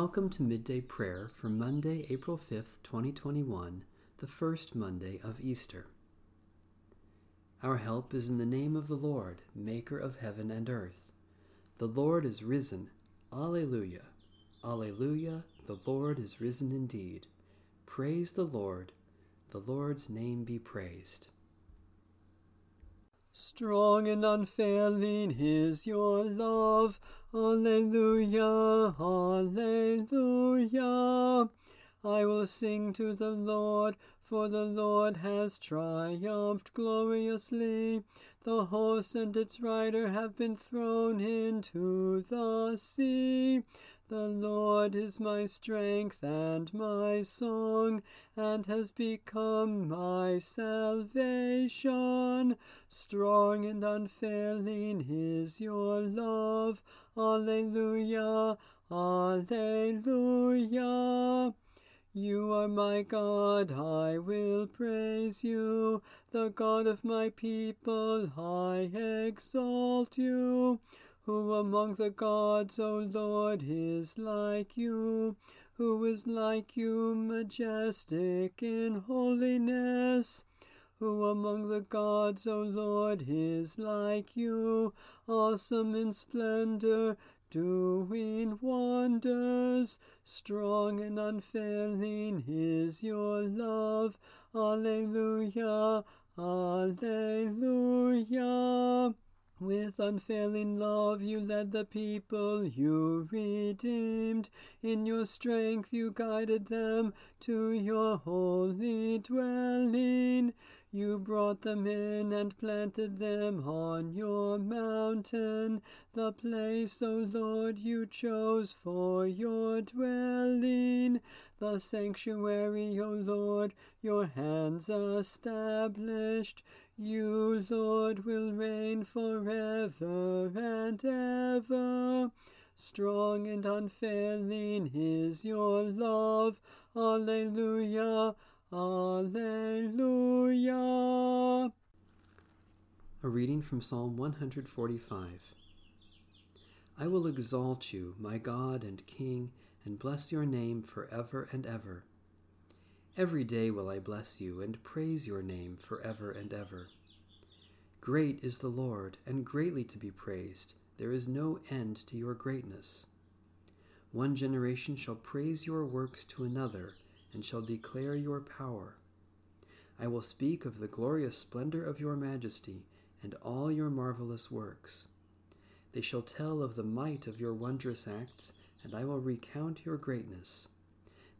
Welcome to Midday Prayer for Monday, April 5th, 2021, the first Monday of Easter. Our help is in the name of the Lord, Maker of heaven and earth. The Lord is risen. Alleluia. Alleluia. The Lord is risen indeed. Praise the Lord. The Lord's name be praised. Strong and unfailing is your love. Alleluia, Alleluia. I will sing to the Lord, for the Lord has triumphed gloriously. The horse and its rider have been thrown into the sea. The Lord is my strength and my song, and has become my salvation. Strong and unfailing is your love. Alleluia, Alleluia. You are my God, I will praise you. The God of my people, I exalt you. Who among the gods, O Lord, is like you? Who is like you, majestic in holiness? Who among the gods, O Lord, is like you, awesome in splendor, doing wonders? Strong and unfailing is your love. Alleluia, Alleluia. With unfailing love you led the people you redeemed. In your strength you guided them to your holy dwelling. You brought them in and planted them on your mountain, the place, O Lord, you chose for your dwelling. The sanctuary, O Lord, your hands established. You, Lord, will reign forever and ever. Strong and unfailing is your love. Alleluia, Alleluia. A reading from Psalm 145. I will exalt you, my God and King, and bless your name forever and ever. Every day will I bless you and praise your name forever and ever. Great is the Lord, and greatly to be praised. There is no end to your greatness. One generation shall praise your works to another, and shall declare your power. I will speak of the glorious splendor of your majesty, and all your marvelous works. They shall tell of the might of your wondrous acts, and I will recount your greatness.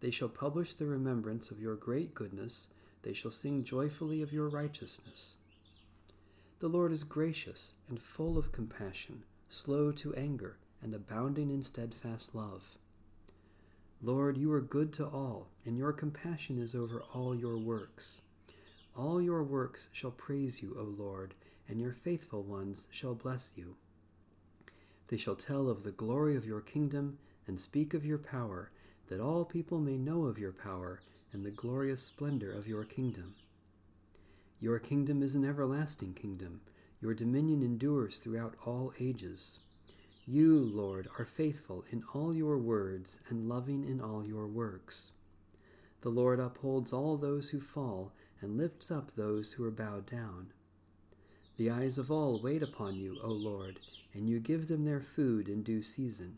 They shall publish the remembrance of your great goodness, they shall sing joyfully of your righteousness. The Lord is gracious and full of compassion, slow to anger, and abounding in steadfast love. Lord, you are good to all, and your compassion is over all your works. All your works shall praise you, O Lord, and your faithful ones shall bless you. They shall tell of the glory of your kingdom and speak of your power that all people may know of your power and the glorious splendor of your kingdom. Your kingdom is an everlasting kingdom, your dominion endures throughout all ages. You, Lord, are faithful in all your words and loving in all your works. The Lord upholds all those who fall and lifts up those who are bowed down. The eyes of all wait upon you, O Lord, and you give them their food in due season.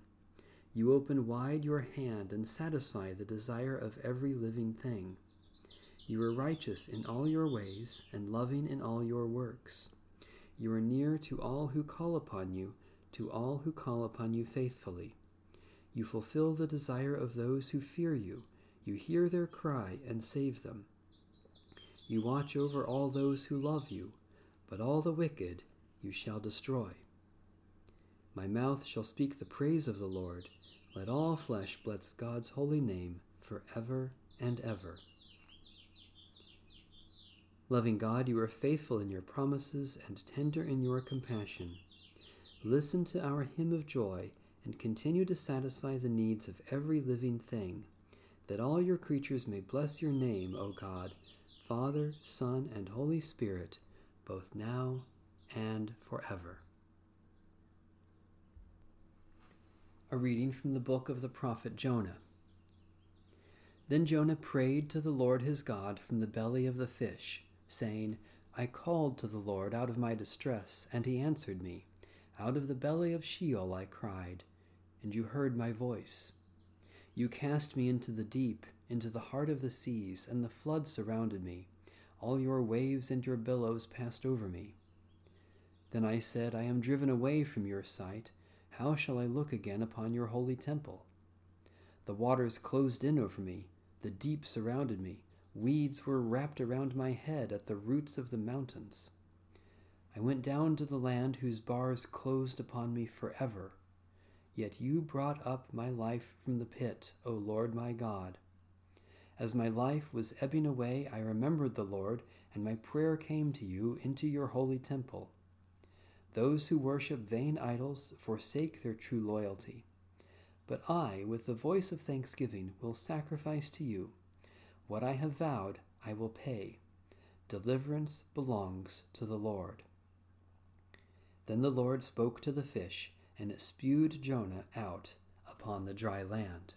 You open wide your hand and satisfy the desire of every living thing. You are righteous in all your ways and loving in all your works. You are near to all who call upon you, to all who call upon you faithfully. You fulfill the desire of those who fear you. You hear their cry and save them. You watch over all those who love you, but all the wicked you shall destroy. My mouth shall speak the praise of the Lord let all flesh bless God's holy name forever and ever. Loving God, you are faithful in your promises and tender in your compassion. Listen to our hymn of joy and continue to satisfy the needs of every living thing, that all your creatures may bless your name, O God, Father, Son, and Holy Spirit, both now and forever. A reading from the book of the prophet Jonah. Then Jonah prayed to the Lord his God from the belly of the fish, saying, I called to the Lord out of my distress, and he answered me. Out of the belly of Sheol I cried, and you heard my voice. You cast me into the deep, into the heart of the seas, and the flood surrounded me. All your waves and your billows passed over me. Then I said, I am driven away from your sight how shall I look again upon your holy temple? The waters closed in over me, the deep surrounded me, weeds were wrapped around my head at the roots of the mountains. I went down to the land whose bars closed upon me forever. Yet you brought up my life from the pit, O Lord my God. As my life was ebbing away, I remembered the Lord, and my prayer came to you into your holy temple. Those who worship vain idols forsake their true loyalty. But I, with the voice of thanksgiving, will sacrifice to you. What I have vowed, I will pay. Deliverance belongs to the Lord. Then the Lord spoke to the fish, and it spewed Jonah out upon the dry land.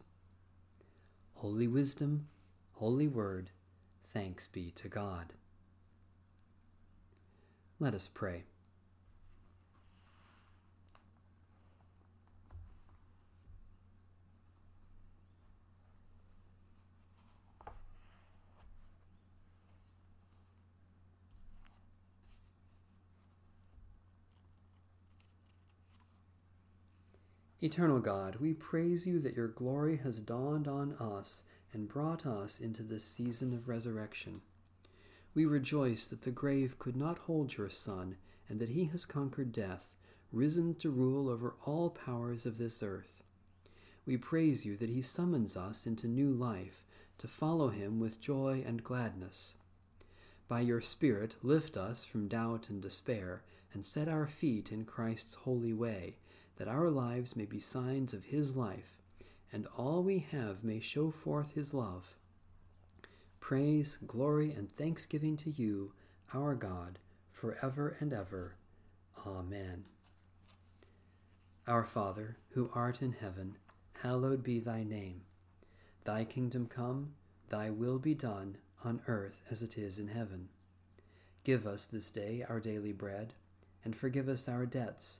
Holy wisdom, holy word, thanks be to God. Let us pray. Eternal God, we praise you that your glory has dawned on us and brought us into this season of resurrection. We rejoice that the grave could not hold your Son, and that he has conquered death, risen to rule over all powers of this earth. We praise you that he summons us into new life, to follow him with joy and gladness. By your Spirit, lift us from doubt and despair, and set our feet in Christ's holy way that our lives may be signs of His life, and all we have may show forth His love. Praise, glory, and thanksgiving to you, our God, forever and ever. Amen. Our Father, who art in heaven, hallowed be thy name. Thy kingdom come, thy will be done, on earth as it is in heaven. Give us this day our daily bread, and forgive us our debts